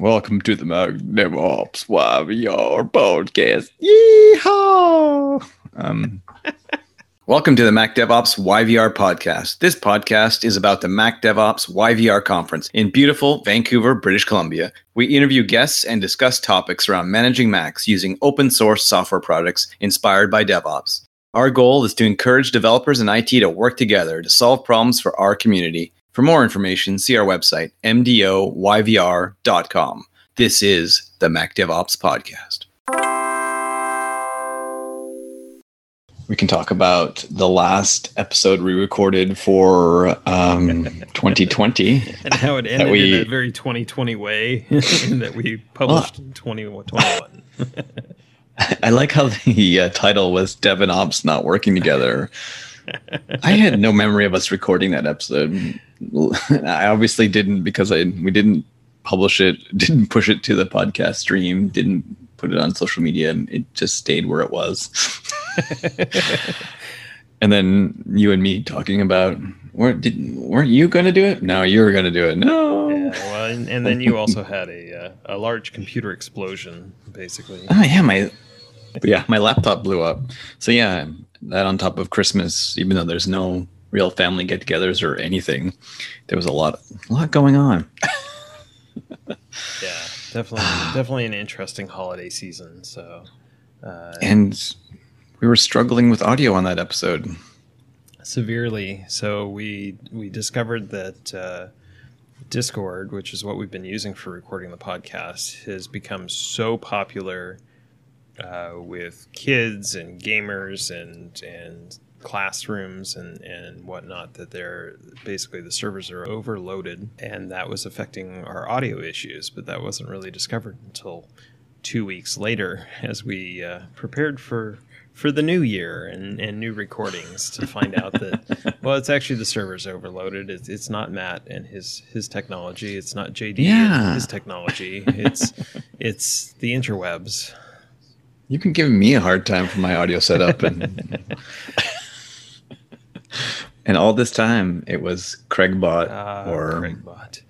Welcome to the Magnum Ops YVR podcast. Yeehaw! Um, welcome to the Mac DevOps YVR podcast. This podcast is about the Mac DevOps YVR conference in beautiful Vancouver, British Columbia. We interview guests and discuss topics around managing Macs using open source software products inspired by DevOps. Our goal is to encourage developers and IT to work together to solve problems for our community. For more information, see our website, mdoyvr.com. This is the Mac DevOps Podcast. We can talk about the last episode we recorded for um, 2020. and how it ended we- in a very 2020 way that we published in 2021. I like how the uh, title was Dev and Ops not working together. I had no memory of us recording that episode. I obviously didn't because I we didn't publish it, didn't push it to the podcast stream, didn't put it on social media. It just stayed where it was. and then you and me talking about weren't did, weren't you going to do it? No, you were going to do it. No. yeah, well, and, and then you also had a uh, a large computer explosion, basically. Oh yeah, my yeah, my laptop blew up. So yeah, that on top of Christmas, even though there's no real family get-togethers or anything, there was a lot a lot going on. Yeah, definitely, definitely an interesting holiday season. So, uh, And we were struggling with audio on that episode. severely. So we we discovered that uh, Discord, which is what we've been using for recording the podcast, has become so popular uh, with kids and gamers and and classrooms and and whatnot that they're basically the servers are overloaded and that was affecting our audio issues but that wasn't really discovered until two weeks later as we uh, prepared for for the new year and, and new recordings to find out that well it's actually the servers overloaded. It's, it's not matt and his his technology. It's not jd Yeah. and his technology. It's it's the interwebs. You've been giving me a hard time for my audio setup and and all this time it was Craigbot uh, or Craigbot.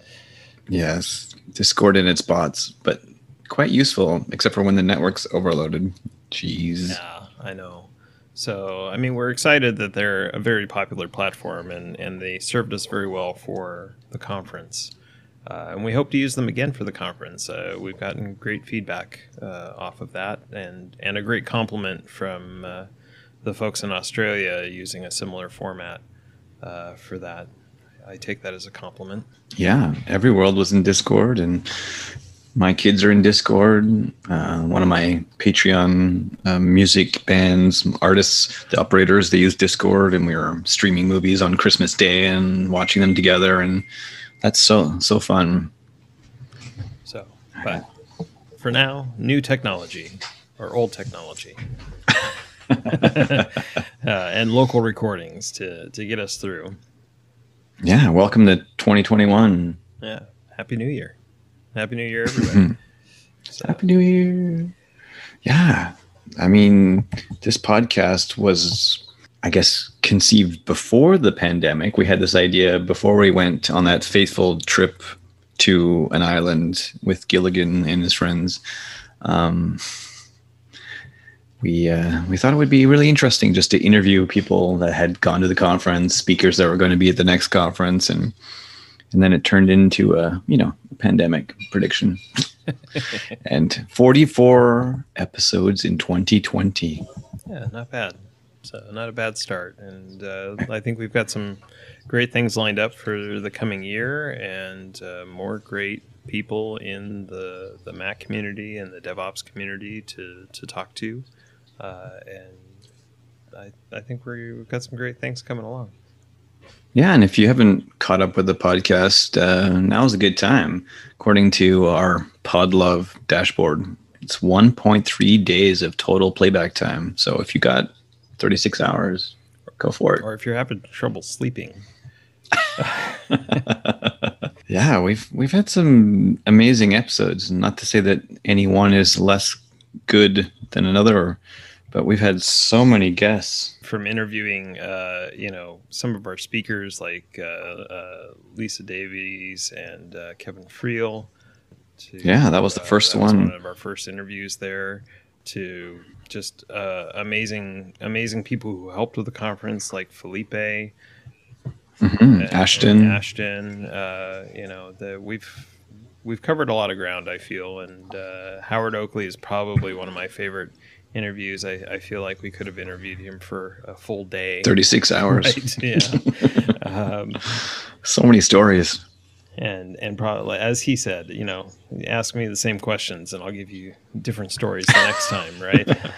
yes, Discord and its bots, but quite useful except for when the network's overloaded. Jeez. Yeah, I know. So, I mean, we're excited that they're a very popular platform and, and they served us very well for the conference. Uh, and we hope to use them again for the conference. Uh, we've gotten great feedback uh, off of that and, and a great compliment from uh, the folks in Australia using a similar format uh, for that. I take that as a compliment. Yeah, every world was in Discord, and my kids are in Discord. Uh, one of my Patreon uh, music bands, artists, the operators, they use Discord, and we were streaming movies on Christmas Day and watching them together, and that's so so fun. So, but for now, new technology or old technology. uh, and local recordings to, to get us through. Yeah, welcome to 2021. Yeah. Happy New Year. Happy New Year, everybody. so, Happy New Year. Yeah. I mean, this podcast was, I guess, conceived before the pandemic. We had this idea before we went on that faithful trip to an island with Gilligan and his friends. Um, we uh, we thought it would be really interesting just to interview people that had gone to the conference, speakers that were going to be at the next conference, and and then it turned into a you know pandemic prediction. and 44 episodes in 2020. yeah, not bad. So, not a bad start. And uh, I think we've got some great things lined up for the coming year and uh, more great people in the, the Mac community and the DevOps community to, to talk to. Uh, and I, I think we're, we've got some great things coming along. Yeah, and if you haven't caught up with the podcast, uh, now's a good time. According to our Podlove dashboard, it's 1.3 days of total playback time. So if you got 36 hours, go for it. Or if you're having trouble sleeping, yeah, we've we've had some amazing episodes. Not to say that any one is less good than another, but we've had so many guests. from interviewing, uh, you know, some of our speakers like uh, uh, Lisa Davies and uh, Kevin Friel To, yeah, that was the first that was one. one of our first interviews there. To just uh, amazing, amazing people who helped with the conference, like Felipe, Mhm, and- Ashton. and Ashton. Uh, you know, the, we've we've covered a lot of ground. I feel, and uh, Howard Oakley is probably one of my favorite interviews. I, I feel like we could have interviewed him for a full day. 36 hours. Right? Yeah. um, So many stories. and and probably as he said, you know, ask me the same questions, and I'll give you different stories the next time, right?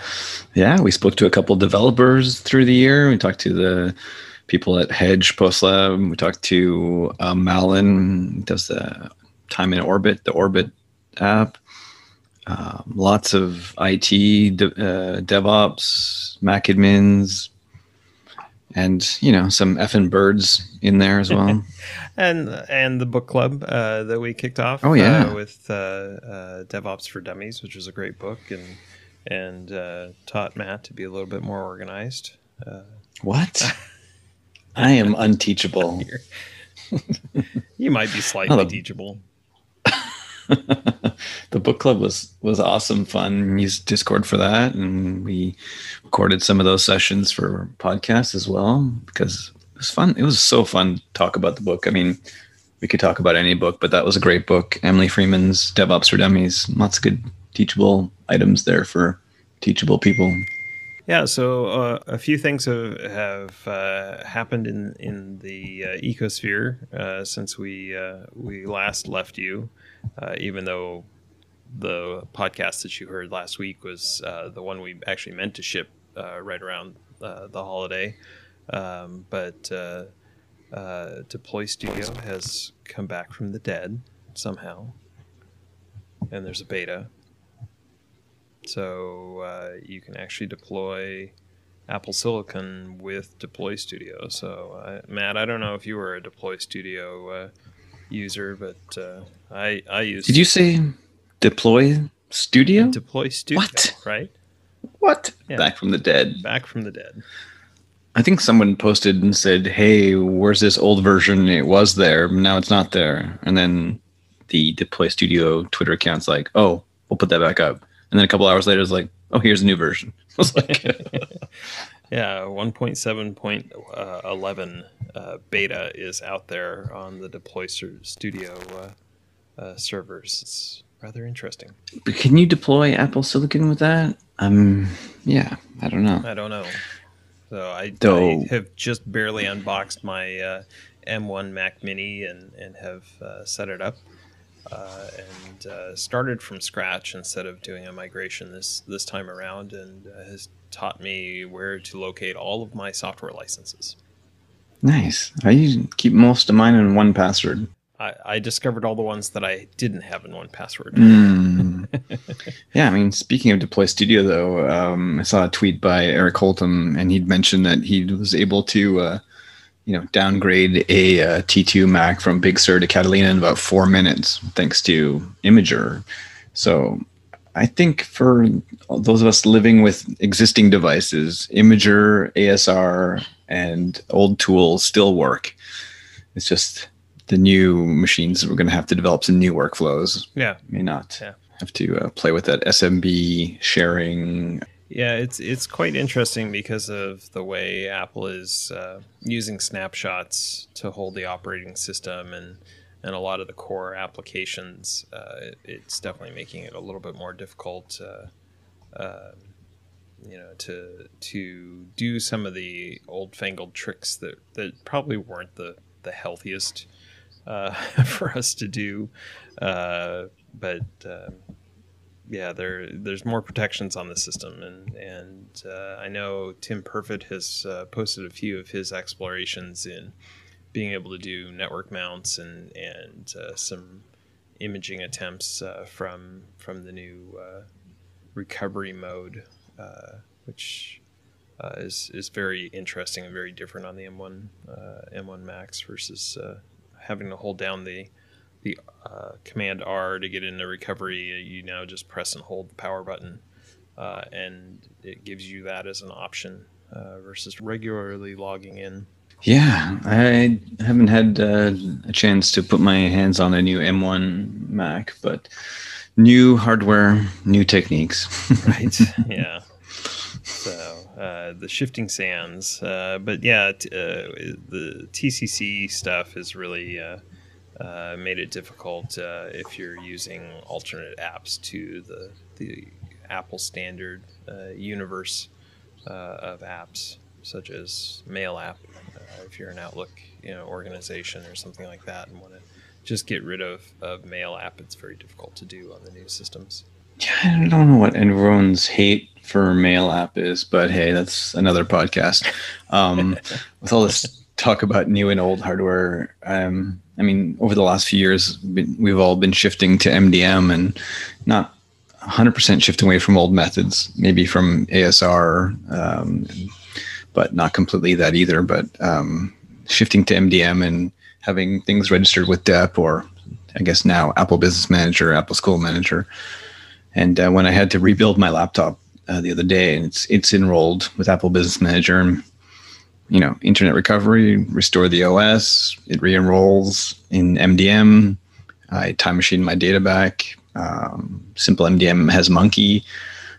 Yeah, we spoke to a couple developers through the year. We talked to the people at Hedge Post Lab. We talked to uh, Malin, does the Time in Orbit, the Orbit app. Um, lots of IT, de- uh, DevOps, Mac admins, and you know some effing birds in there as well. and and the book club uh, that we kicked off. Oh, yeah. uh, with uh, uh, DevOps for Dummies, which was a great book, and and uh, taught Matt to be a little bit more organized. Uh, what? I am unteachable. you might be slightly Oh, the- teachable. the book club was was awesome fun used discord for that. And we recorded some of those sessions for podcasts as well because it was fun. It was so fun to talk about the book. I mean we could talk about any book but that was a great book. Emily freeman's devops for dummies. Lots of good teachable items there for teachable people Yeah, so uh, a few things have, have uh, happened in in the uh, ecosphere uh, since we uh, we last left you. Uh, even though the podcast that you heard last week was the one we actually meant to ship right around the holiday, um, but Deploy Studio has come back from the dead somehow, and there's a beta. So uh, you can actually deploy Apple Silicon with Deploy Studio. So uh, Matt, I don't know if you were a Deploy Studio uh, user, but uh, I I use did you say deploy studio Deploy Studio, What? right? what Yeah. back from the dead Back from the dead. I think someone posted and said, "Hey, where's this old version? It was there, now it's not there." And then the Deploy Studio Twitter account's like, "Oh, we'll put that back up." And then a couple hours later, it's like, "Oh, here's a new version." I was like, Yeah, 1.7.11 uh, beta is out there on the Deploy Studio uh, uh, servers. It's rather interesting. "But "Can you deploy Apple Silicon with that?" Um, yeah, I don't know. I don't know. So I, I have just barely unboxed my uh, M1 Mac Mini and and have uh, set it up uh, and uh, started from scratch instead of doing a migration this this time around, and uh, has taught me where to locate all of my software licenses. Nice. I keep most of mine in 1Password. I, I discovered all the ones that I didn't have in 1Password. Mm. yeah, I mean, speaking of Deploy Studio, though, um, I saw a tweet by Eric Holtam, and he'd mentioned that he was able to, uh, you know, downgrade a uh, T2 Mac from Big Sur to Catalina in about four minutes, thanks to Imagr. So, I think for those of us living with existing devices, Imagr, ASR, and old tools still work. It's just the new machines we're going to have to develop some new workflows Yeah, may not Yeah. have to uh, play with that SMB sharing. Yeah, it's it's quite interesting because of the way Apple is uh, using snapshots to hold the operating system and and a lot of the core applications. Uh, it- it's definitely making it a little bit more difficult, uh, uh, you know, to to do some of the old fangled tricks that that probably weren't the the healthiest uh, for us to do, uh, but. Um, yeah, there there's more protections on the system, and and uh, I know Tim Perfitt has uh, posted a few of his explorations in being able to do network mounts and and uh, some imaging attempts uh, from from the new uh, recovery mode, uh, which is is very interesting and very different on the M1 uh, M1 Macs versus having to hold down the the uh, command R to get into recovery, you now just press and hold the power button, uh, and it gives you that as an option uh, versus regularly logging in. Yeah, I haven't had uh, a chance to put my hands on a new M1 Mac, but new hardware, new techniques. right. Yeah. So uh, the shifting sands, uh, but yeah, t- uh, the TCC stuff is really uh, uh, made it difficult uh, if you're using alternate apps to the the Apple standard universe of apps, such as Mail app. if you're an Outlook you know organization or something like that, and want to just get rid of, of mail app, it's very difficult to do on the new systems. Yeah, I don't know what everyone's hate for mail app is, but hey, that's another podcast. Um, with all this talk about new and old hardware, I mean, over the last few years, we've all been shifting to MDM and not 100% shifting away from old methods, maybe from ASR, um, but not completely that either. But um, shifting to MDM and having things registered with DEP or I guess now Apple Business Manager, Apple School Manager. And uh, when I had to rebuild my laptop uh, the other day, and it's it's enrolled with Apple Business Manager, and you know, Internet Recovery, restore the OS, it re-enrolls in MDM. I time machine my data back. Um, Simple MDM has Munki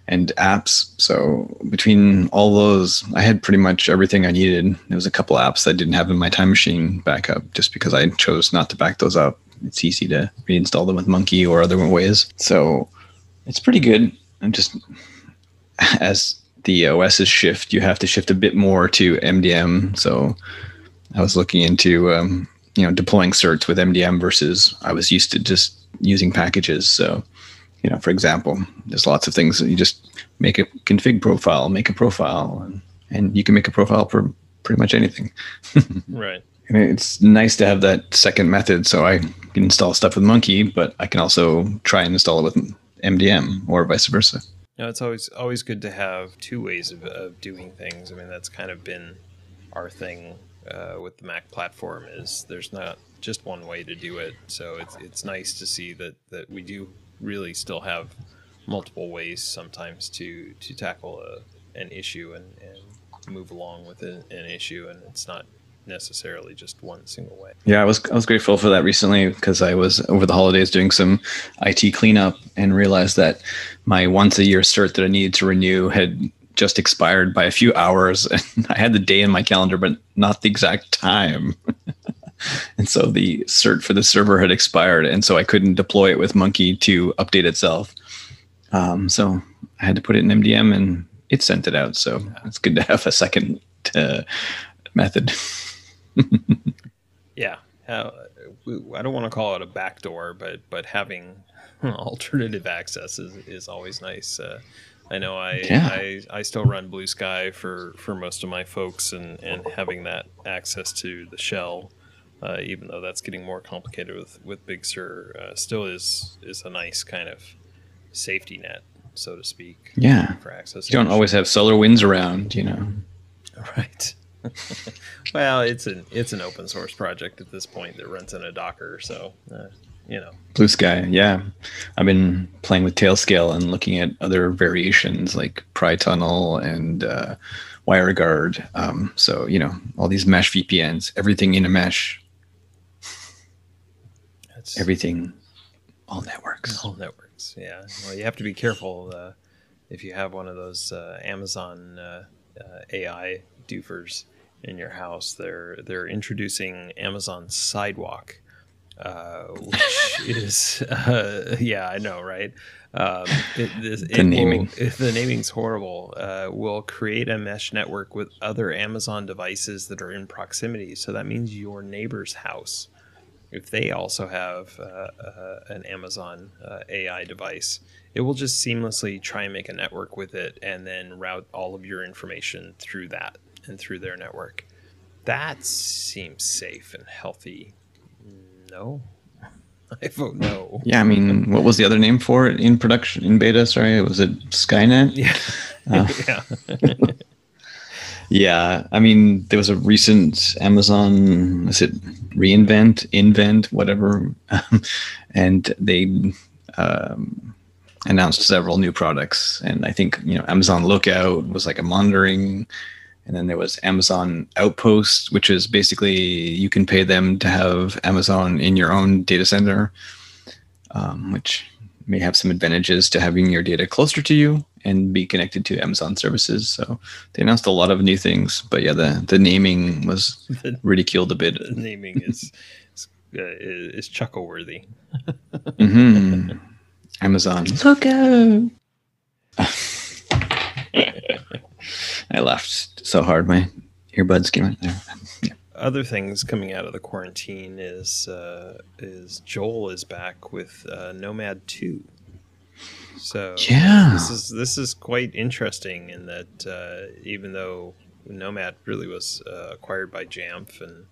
and apps. So between all those, I had pretty much everything I needed. There was a couple apps that didn't have in my time machine backup just because I chose not to back those up. It's easy to reinstall them with Munki or other ways. So it's pretty good. I'm just as the OSs shift, you have to shift a bit more to MDM. So I was looking into um, you know deploying certs with MDM versus I was used to just using packages. So you know, for example, there's lots of things that you just make a config profile, make a profile, and, and you can make a profile for pretty much anything. right. And it's nice to have that second method. So I can install stuff with Munki, but I can also try and install it with MDM or vice versa. No, it's always always good to have two ways of, of doing things. I mean, that's kind of been our thing uh, with the Mac platform is there's not just one way to do it. So it's it's nice to see that that we do really still have multiple ways sometimes to to tackle a, an issue and, and move along with an, an issue, and it's not necessarily just one single way. Yeah, I was I was grateful for that recently because I was over the holidays doing some IT cleanup and realized that my once a year cert that I needed to renew had just expired by a few hours and I had the day in my calendar but not the exact time. and so the cert for the server had expired, and so I couldn't deploy it with Munki to update itself. Um, so I had to put it in MDM, and it sent it out. So it's good to have a second uh, method. yeah, uh, I don't want to call it a backdoor, but but having alternative access is, is always nice. Uh, I know I, yeah. I I still run Blue Sky for, for most of my folks, and, and having that access to the shell uh, even though that's getting more complicated with with Big Sur, uh, still is is a nice kind of safety net, so to speak. Yeah, for access. You don't always have SolarWinds around, you know. Right. well, it's an it's an open source project at this point that runs in a Docker, so uh, you know. Blue Sky, yeah. I've been playing with Tailscale and looking at other variations like Pritunl and uh, WireGuard. Um, so you know all these mesh VPNs, everything in a mesh that's everything, all networks. All networks. Yeah. Well, you have to be careful uh, if you have one of those uh, Amazon uh, uh AI doofers in your house. They're they're introducing Amazon Sidewalk, uh, which is uh, yeah, I know, right? Um, it, this, the it naming. Will, the naming's horrible. Uh, will create a mesh network with other Amazon devices that are in proximity. So that means your neighbor's house if they also have uh, uh, an Amazon uh, AI device, it will just seamlessly try and make a network with it and then route all of your information through that and through their network. That seems safe and healthy. No. I vote no. Yeah, I mean, what was the other name for it in production in beta? Sorry, was it Skynet? Yeah. Uh, yeah. Yeah, I mean, there was a recent Amazon, is it reinvent, invent, whatever, and they um, announced several new products. And I think you know, Amazon Lookout was like a monitoring And then there was Amazon Outpost, which is basically you can pay them to have Amazon in your own data center, um, which may have some advantages to having your data closer to you and be connected to Amazon services. So they announced a lot of new things, but yeah, the the naming was ridiculed a bit. The naming is is, uh, is chuckle worthy. mm-hmm. Amazon, look out! I laughed so hard my earbuds came out there. Yeah. Other things coming out of the quarantine is uh, is Joel is back with uh, Nomad Two. So yeah, this is this is quite interesting in that uh, even though Nomad really was uh, acquired by Jamf and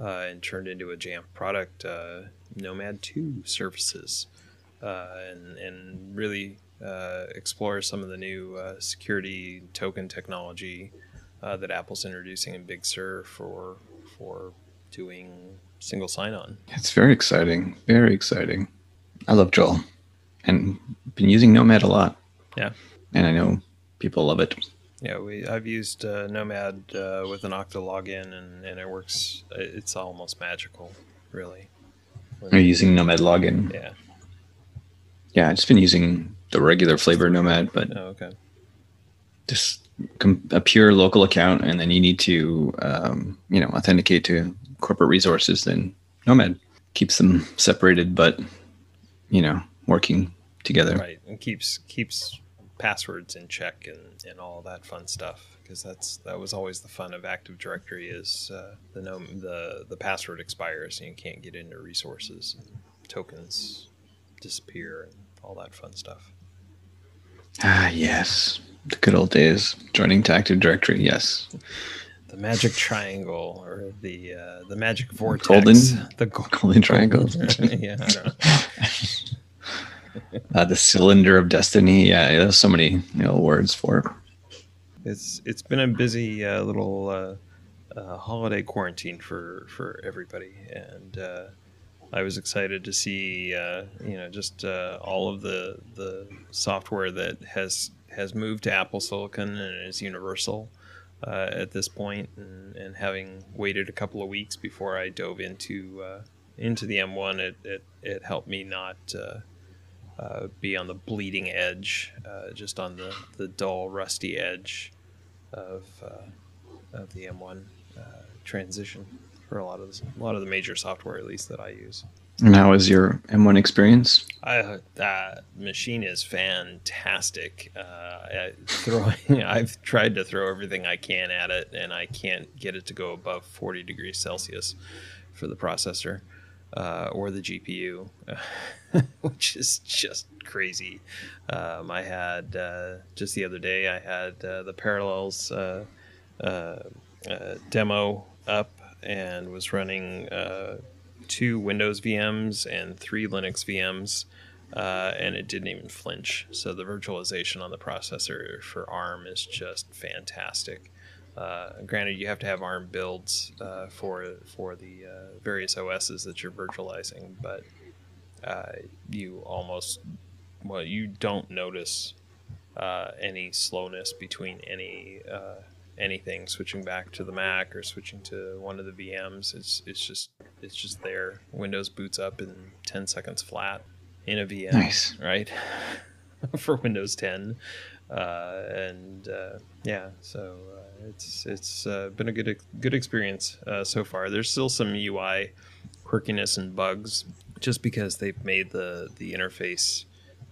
uh, and turned into a Jamf product, uh, Nomad Two surfaces and and really uh, explore some of the new uh, security token technology uh, that Apple's introducing in Big Sur for for doing single sign-on. It's very exciting. Very exciting. I love Joel, and been using Nomad a lot. Yeah, and I know people love it. Yeah, we I've used uh, Nomad uh, with an Okta login, and, and it works. It's almost magical, really. When Are you using Nomad login? Yeah. Yeah, I've just been using the regular flavor Nomad, but oh, okay. just com- a pure local account, and then you need to um, you know authenticate to corporate resources. Then Nomad keeps them separated, but you know working together. Right, and keeps keeps passwords in check and, and all that fun stuff because that's that was always the fun of Active Directory is uh, the no, the the password expires and you can't get into resources and tokens disappear and all that fun stuff. Ah, yes. The good old days. Joining to Active Directory, yes. The magic triangle or the uh, the magic vortex. Golden, the go- golden triangle. yeah, I don't know. uh, the cylinder of destiny. Yeah, there's so many you know, words for it. It's it's been a busy uh, little uh, uh, holiday quarantine for for everybody, and uh, I was excited to see, uh, you know, just uh, all of the the software that has has moved to Apple Silicon and is universal uh, at this point, and, and, having waited a couple of weeks before I dove into uh, into the M1, it, it, it helped me not uh, uh, be on the bleeding edge, just on the, the dull, rusty edge of of the M1 transition for a lot of the, a lot of the major software, at least that I use. And how is your M1 experience? I, that machine is fantastic. Uh, I, throwing, I've tried to throw everything I can at it, and I can't get it to go above 40 degrees Celsius for the processor uh, or the GPU, which is just crazy. Um, I had uh, just the other day, I had uh, the Parallels uh, uh, demo up and was running uh, two Windows VMs and three Linux VMs, uh, and it didn't even flinch. So the virtualization on the processor for ARM is just fantastic. Uh, granted, you have to have ARM builds uh, for for the uh, various OSs that you're virtualizing, but uh, you almost well, you don't notice any slowness between any anything switching back to the Mac or switching to one of the VMs. It's it's just it's just there. Windows boots up in 10 seconds flat in a VM. Nice, right? For Windows 10, uh, and uh, yeah, so uh, it's it's uh, been a good good experience uh, so far. There's still some UI quirkiness and bugs, just because they've made the the interface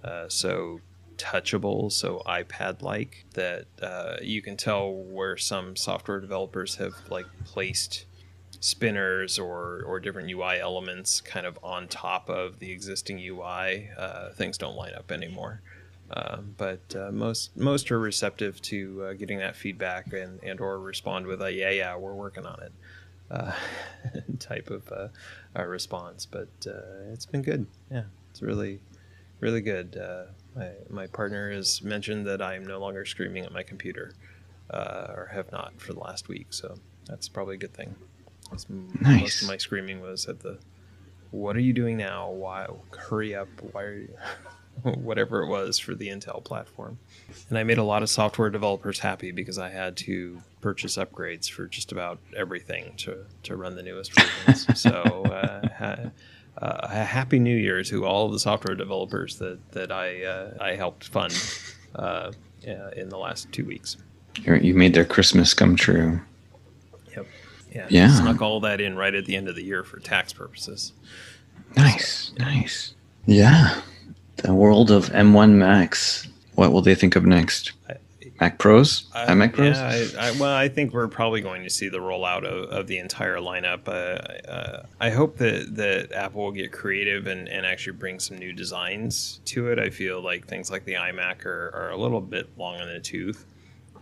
uh, so touchable, so iPad like, that uh, you can tell where some software developers have like placed spinners or, or different UI elements kind of on top of the existing UI. Uh, things don't line up anymore. Uh, but uh, most most are receptive to uh, getting that feedback and, and or respond with a yeah yeah we're working on it uh, type of response. But it's been good. Yeah, it's really really good. My, my partner has mentioned that I am no longer screaming at my computer, uh, or have not for the last week. So that's probably a good thing. Nice. Most of my screaming was at the, "What are you doing now? Why? Hurry up! Why are you?" whatever it was for the Intel platform. And I made a lot of software developers happy because I had to purchase upgrades for just about everything to, to run the newest versions. so, uh, ha- uh, a happy New Year to all of the software developers that that I uh, I helped fund uh, in the last two weeks. You made their Christmas come true. Yep. Yeah. Yeah. Snuck all that in right at the end of the year for tax purposes. Nice. Nice. Yeah. The world of M1 Macs. What will they think of next? Mac Pros, uh, iMac Pros. Yeah, I, I, well, I think we're probably going to see the rollout of, of the entire lineup. Uh, uh, I hope that, that Apple will get creative and, and actually bring some new designs to it. I feel like things like the iMac are, are a little bit long in the tooth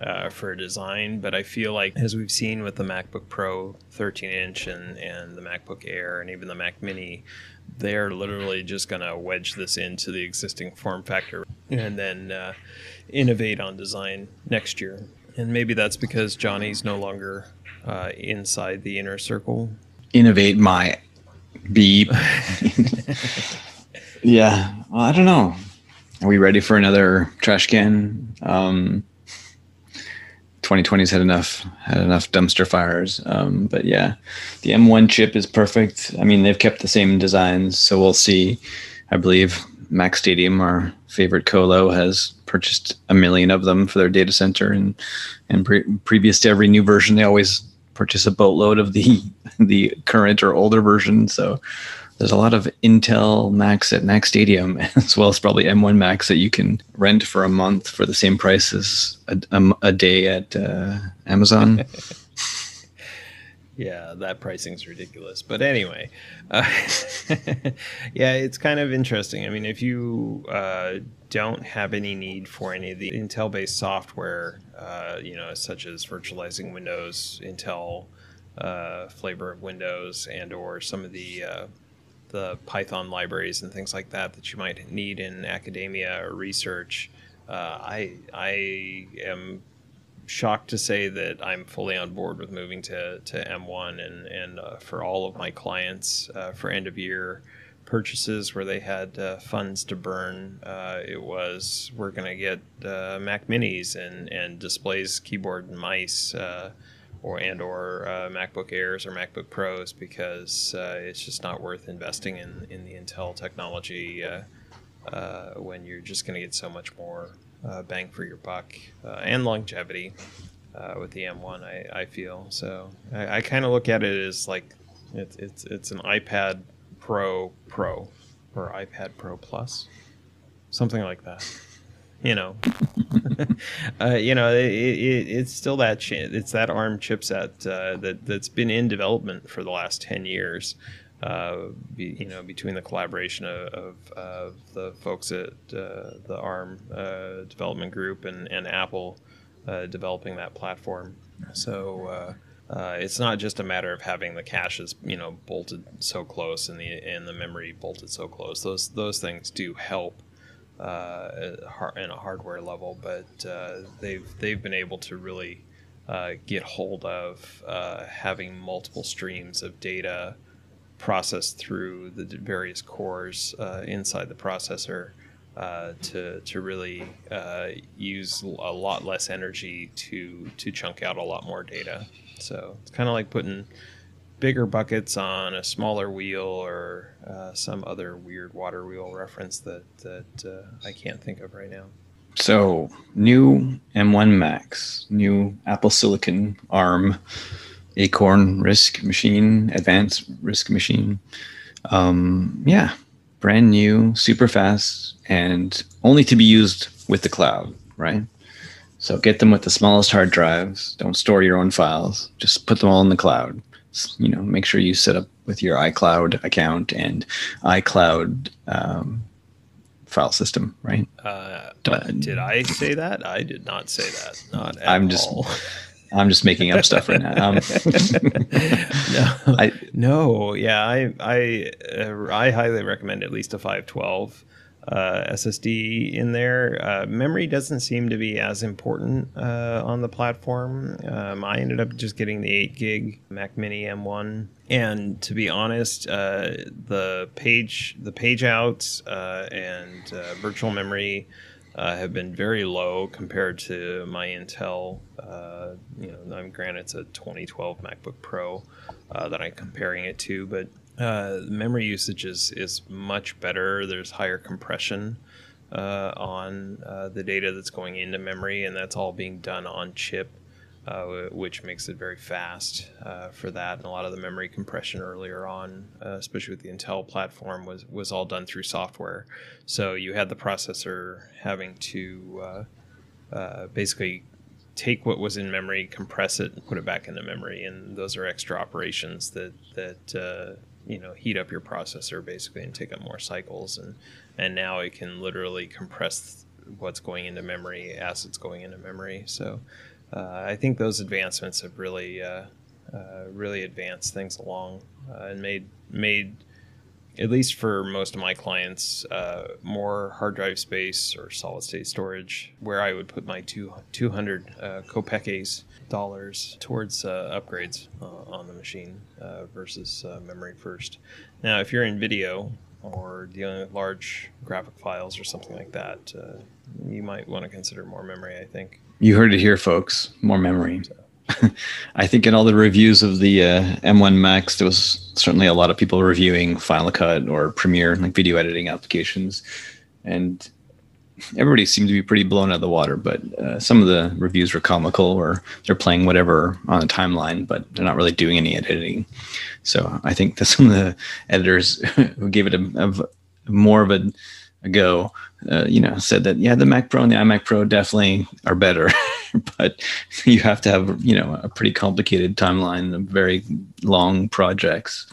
uh, for design, but I feel like as we've seen with the MacBook Pro 13 inch and, and the MacBook Air and even the Mac Mini, they're literally just going to wedge this into the existing form factor and then uh, innovate on design next year. And maybe that's because Johnny's no longer uh, inside the inner circle. Innovate my beep. yeah, well, I don't know. Are we ready for another trash can? Um, 2020's had enough had enough dumpster fires. Um, but yeah, the M1 chip is perfect. I mean, they've kept the same designs, so we'll see. I believe Mac Stadium, our favorite colo, has purchased a million of them for their data center, and and pre- previous to every new version, they always purchase a boatload of the the current or older version. So there's a lot of Intel Macs at Mac Stadium, as well as probably M1 Macs that you can rent for a month for the same price as a, a, a day at uh, Amazon. yeah, that pricing's ridiculous. But anyway, uh, yeah, it's kind of interesting. I mean, if you uh, don't have any need for any of the Intel-based software, uh, you know, such as virtualizing Windows, Intel uh, flavor of Windows, and or some of the uh, the Python libraries and things like that that you might need in academia or research. Uh, I I am shocked to say that I'm fully on board with moving to, to M1 and and uh, for all of my clients uh, for end of year purchases where they had uh, funds to burn. Uh, it was we're going to get uh, Mac Minis and and displays, keyboard and mice or and or uh, MacBook Airs or MacBook Pros because uh, it's just not worth investing in in the Intel technology uh, uh when you're just going to get so much more uh, bang for your buck uh, and longevity with the M1. I, I feel so. I, I kind of look at it as like it's it's it's an iPad Pro Pro or iPad Pro Plus, something like that you know, uh, you know, it, it, it's still that it's that ARM chipset uh, that that's been in development for the last ten years. Uh, be, you know, between the collaboration of, of, of the folks at uh, the ARM uh, development group and, and Apple uh, developing that platform. So it's not just a matter of having the caches, you know, bolted so close and the and the memory bolted so close. Those those things do help uh, in a hardware level, but uh, they've they've been able to really uh, get hold of uh, having multiple streams of data processed through the various cores uh, inside the processor uh, to to really use a lot less energy to to chunk out a lot more data. So it's kind of like putting bigger buckets on a smaller wheel or uh, some other weird water wheel reference that that uh, I can't think of right now. So new M1 Macs, new Apple Silicon ARM Acorn RISC machine, advanced RISC machine. Um, yeah, brand new, super fast, and only to be used with the cloud, right? So get them with the smallest hard drives. Don't store your own files. Just put them all in the cloud you know make sure you set up with your iCloud account and iCloud um, file system, right? Uh, did I say that? I did not say that. Not at I'm just. I'm just making up stuff right now. Um, no, I, no, yeah, I I uh, I highly recommend at least a 512. uh, SSD in there. Uh, memory doesn't seem to be as important uh, on the platform. Um, I ended up just getting the 8 gig Mac Mini M1, and to be honest, uh, the page the page outs uh, and uh, virtual memory. Have been very low compared to my Intel. you know, I'm granted it's a 2012 MacBook Pro that I'm comparing it to, but uh, memory usage is is much better. There's higher compression uh, on uh, the data that's going into memory, and that's all being done on chip, uh, which makes it very fast uh, for that. And a lot of the memory compression earlier on, uh, especially with the Intel platform, was was all done through software. So you had the processor having to basically take what was in memory, compress it, and put it back into memory, and those are extra operations that that you know heat up your processor basically and take up more cycles and and now it can literally compress what's going into memory as it's going into memory so uh, I think those advancements have really uh, uh, really advanced things along uh, and made made at least for most of my clients uh, more hard drive space or solid state storage where I would put my two, 200 uh, Kopekes dollars towards uh, upgrades uh, on the machine uh, versus uh, memory first. Now, if you're in video or dealing with large graphic files or something like that, uh, you might want to consider more memory. I think you heard it here, folks. More memory. I think in all the reviews of the uh, M1 Macs, there was certainly a lot of people reviewing Final Cut or Premiere, like video editing applications, and everybody seemed to be pretty blown out of the water, but uh, some of the reviews were comical or they're playing whatever on a timeline, but they're not really doing any editing. So I think that some of the editors who gave it a, a more of a, a go, uh, you know, said that, yeah, the Mac Pro and the iMac Pro definitely are better, but you have to have, you know, a pretty complicated timeline of very long projects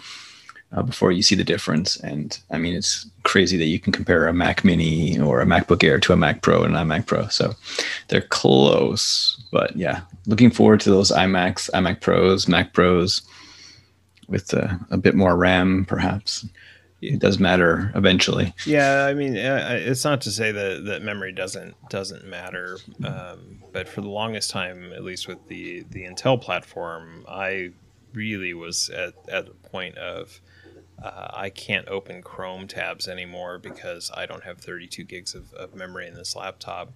uh, before you see the difference. And I mean, it's crazy that you can compare a Mac Mini or a MacBook Air to a Mac Pro and an iMac Pro. So they're close, but yeah, looking forward to those iMacs, iMac Pros, Mac Pros with uh, a bit more RAM, perhaps. It does matter eventually. Yeah, I mean, uh, it's not to say that, that memory doesn't doesn't matter, um, but for the longest time, at least with the the Intel platform, I really was at at the point of uh, I can't open Chrome tabs anymore because I don't have 32 gigs of, of memory in this laptop.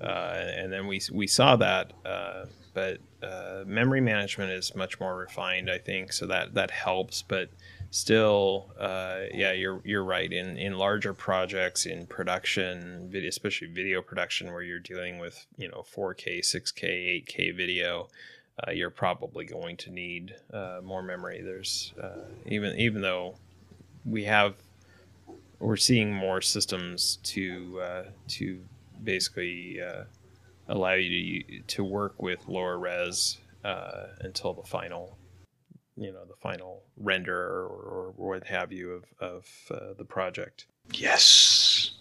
Uh, and then we, we saw that, uh, but uh, memory management is much more refined, I think, so that, that helps. But still, uh, yeah, you're, you're right. In, in larger projects, in production, video, especially video production, where you're dealing with you know 4K, 6K, 8K video, uh, you're probably going to need uh, more memory. There's uh, even even though we have we're seeing more systems to uh, to basically uh, allow you to to work with lower res until the final you know the final render or, or what have you of of the project. Yes.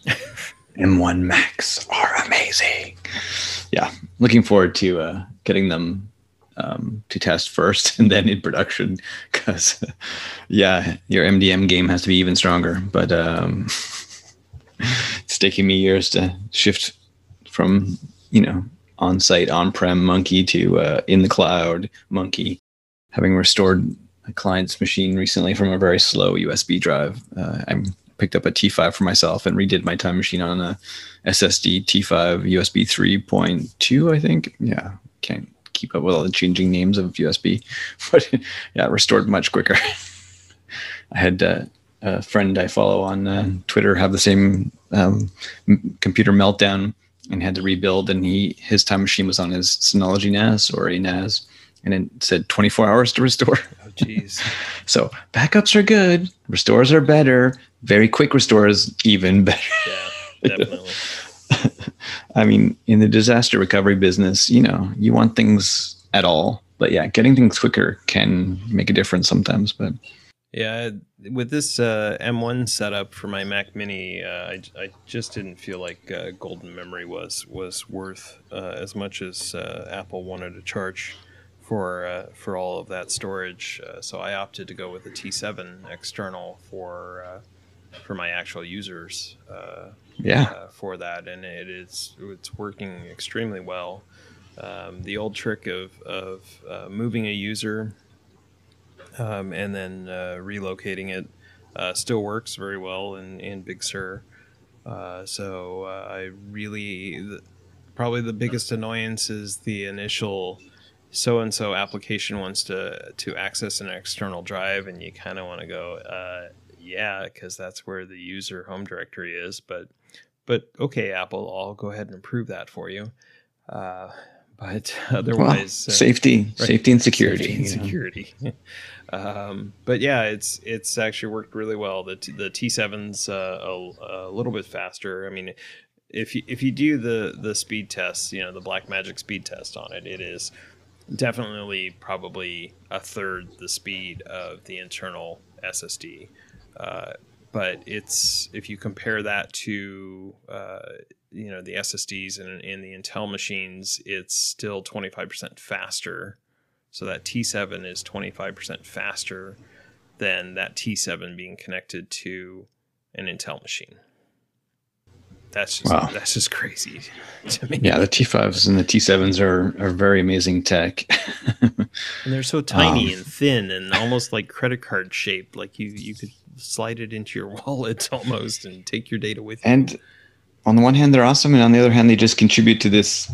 M1 Macs are amazing. Yeah, looking forward to getting them um, to test first and then in production because yeah your mdm game has to be even stronger but um, it's taking me years to shift from you know on-site on-prem Munki to uh, in the cloud Munki having restored a client's machine recently from a very slow usb drive uh, i picked up a t5 for myself and redid my time machine on a ssd t5 usb 3.2 i think yeah can't keep up with all the changing names of USB, but yeah, restored much quicker. I had uh, a friend I follow on uh, Twitter have the same um, m- computer meltdown and had to rebuild, and he his time machine was on his Synology NAS or a NAS, and it said 24 hours to restore. Oh, jeez. so backups are good, restores are better, very quick restores even better. Yeah, definitely. I mean, in the disaster recovery business, you know, you want things at all, but yeah, getting things quicker can make a difference sometimes. But yeah, with this uh, M1 setup for my Mac Mini, uh, I, I just didn't feel like uh, Golden Memory was was worth uh, as much as uh, Apple wanted to charge for uh, for all of that storage. so I opted to go with the T7 external for for my actual users yeah. uh, for that, and it is it's working extremely well. Um, the old trick of of uh, moving a user um, and then uh, relocating it uh, still works very well in in Big Sur. Uh, so uh, I really th- probably the biggest annoyance is the initial so and so application wants to to access an external drive, and you kind of want to go, uh, yeah, because that's where the user home directory is. But but okay, Apple, I'll go ahead and approve that for you. Uh, but otherwise, well, safety, right, safety and security, safety and security. um, but yeah, it's it's actually worked really well. The t- the T7's uh, a, a little bit faster. I mean, if you, if you do the the speed test, you know the Black Magic speed test on it, it is definitely probably a third the speed of the internal SSD. Uh, but it's if you compare that to uh, you know the SSDs in, in the Intel machines, it's still 25% faster. So that T7 is 25% faster than that T7 being connected to an Intel machine. That's just wow. that's just crazy to me. Yeah, the T5s and the T7s are are very amazing tech. and they're so tiny um, and thin and almost like credit card shaped. Like you you could slide it into your wallet almost and take your data with you. And on the one hand, they're awesome, and on the other hand, they just contribute to this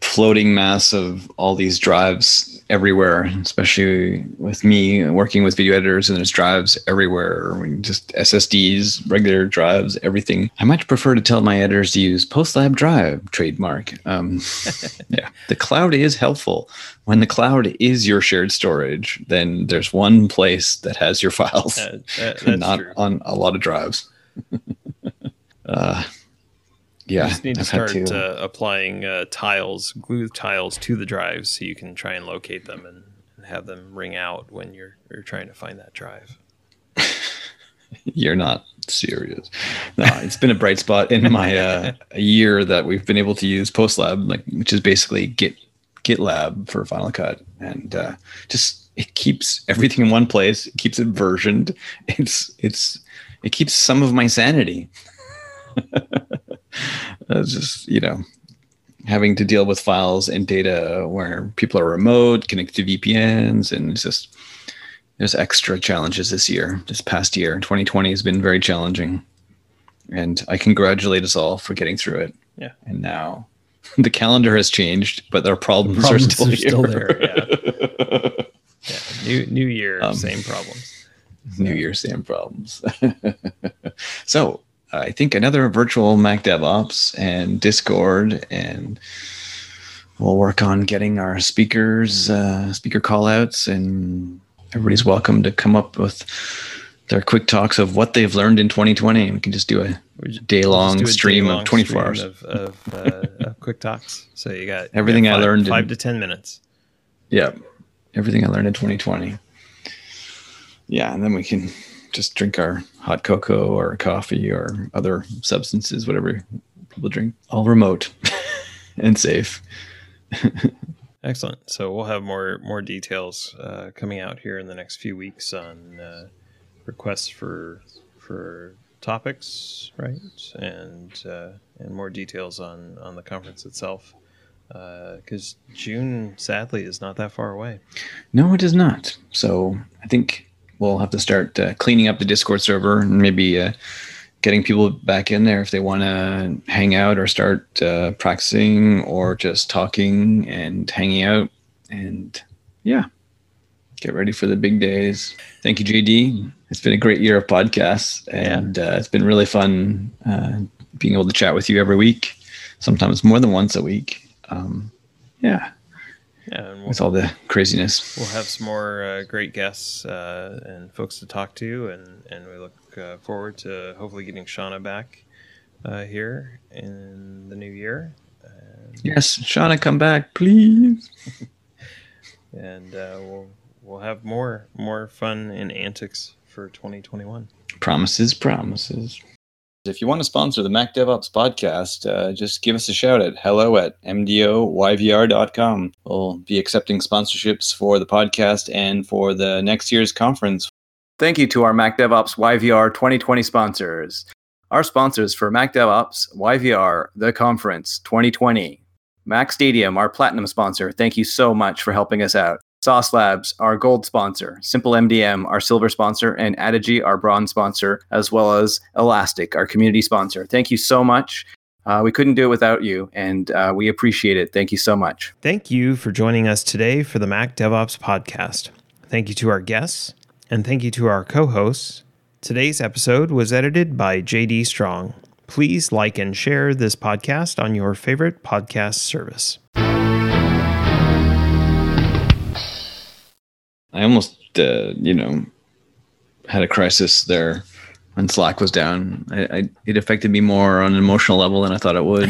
floating mass of all these drives everywhere, especially with me working with video editors and there's drives everywhere, just SSDs, regular drives, everything. I much prefer to tell my editors to use PostLab Drive trademark. Um, yeah, the cloud is helpful. When the cloud is your shared storage, then there's one place that has your files, uh, that, not true. on a lot of drives. uh, yeah, you just need to start. Uh, applying uh, tiles, glue tiles to the drives so you can try and locate them and, and have them ring out when you're you're trying to find that drive. you're not serious. No, it's been a bright spot in my uh, year that we've been able to use PostLab, like which is basically Git GitLab for Final Cut, and uh, just it keeps everything in one place. It keeps it versioned. It's it's it keeps some of my sanity. It's just you know having to deal with files and data where people are remote, connected to VPNs, and it's just there's extra challenges this year. This past year, 2020 has been very challenging, and I congratulate us all for getting through it. Yeah. And now the calendar has changed, but our problems, the problems are still, are still there. Yeah. yeah. New New Year, um, same problems. New Year, same problems. so I think another virtual Mac DevOps and Discord, and we'll work on getting our speakers, uh, speaker callouts, and everybody's welcome to come up with their quick talks of what they've learned in 2020. We can just do a day long stream of 24 hours of, of, uh, of, quick talks. So you got everything five, I learned five in, to 10 minutes. Yeah. Everything I learned in 2020. Yeah. And then we can just drink our hot cocoa or coffee or other substances, whatever people drink, all remote and safe. Excellent. So we'll have more more details uh, coming out here in the next few weeks on uh, requests for for topics, right? And uh, and more details on on the conference itself. Because uh, June, sadly, is not that far away. No, it is not. So I think we'll have to start uh, cleaning up the Discord server and maybe uh, getting people back in there if they want to hang out or start uh, practicing or just talking and hanging out. And yeah, get ready for the big days. Thank you, JD. It's been a great year of podcasts, and yeah. Uh, it's been really fun uh, being able to chat with you every week, sometimes more than once a week. Um, yeah. Yeah, and we'll, with all the craziness, we'll have some more uh, great guests uh, and folks to talk to, and and we look uh, forward to hopefully getting Shauna back uh, here in the new year. And yes, Shauna, come back, please. and uh, we'll we'll have more more fun and antics for 2021. Promises, promises. If you want to sponsor the Mac DevOps podcast, uh, just give us a shout at hello at mdoyvr.com. We'll be accepting sponsorships for the podcast and for the next year's conference. Thank you to our Mac DevOps YVR 2020 sponsors our sponsors for Mac DevOps, YVR, the conference 2020, Mac Stadium, our platinum sponsor. Thank you so much for helping us out. Sauce Labs, our gold sponsor, Simple MDM, our silver sponsor, and Addigy, our bronze sponsor, as well as Elastic, our community sponsor. Thank you so much. Uh, we couldn't do it without you, and uh, we appreciate it. Thank you so much. Thank you for joining us today for the Mac DevOps podcast. Thank you to our guests, and thank you to our co hosts. Today's episode was edited by JD Strong. Please like and share this podcast on your favorite podcast service. I almost, uh, you know, had a crisis there when Slack was down. I, I, it affected me more on an emotional level than I thought it would.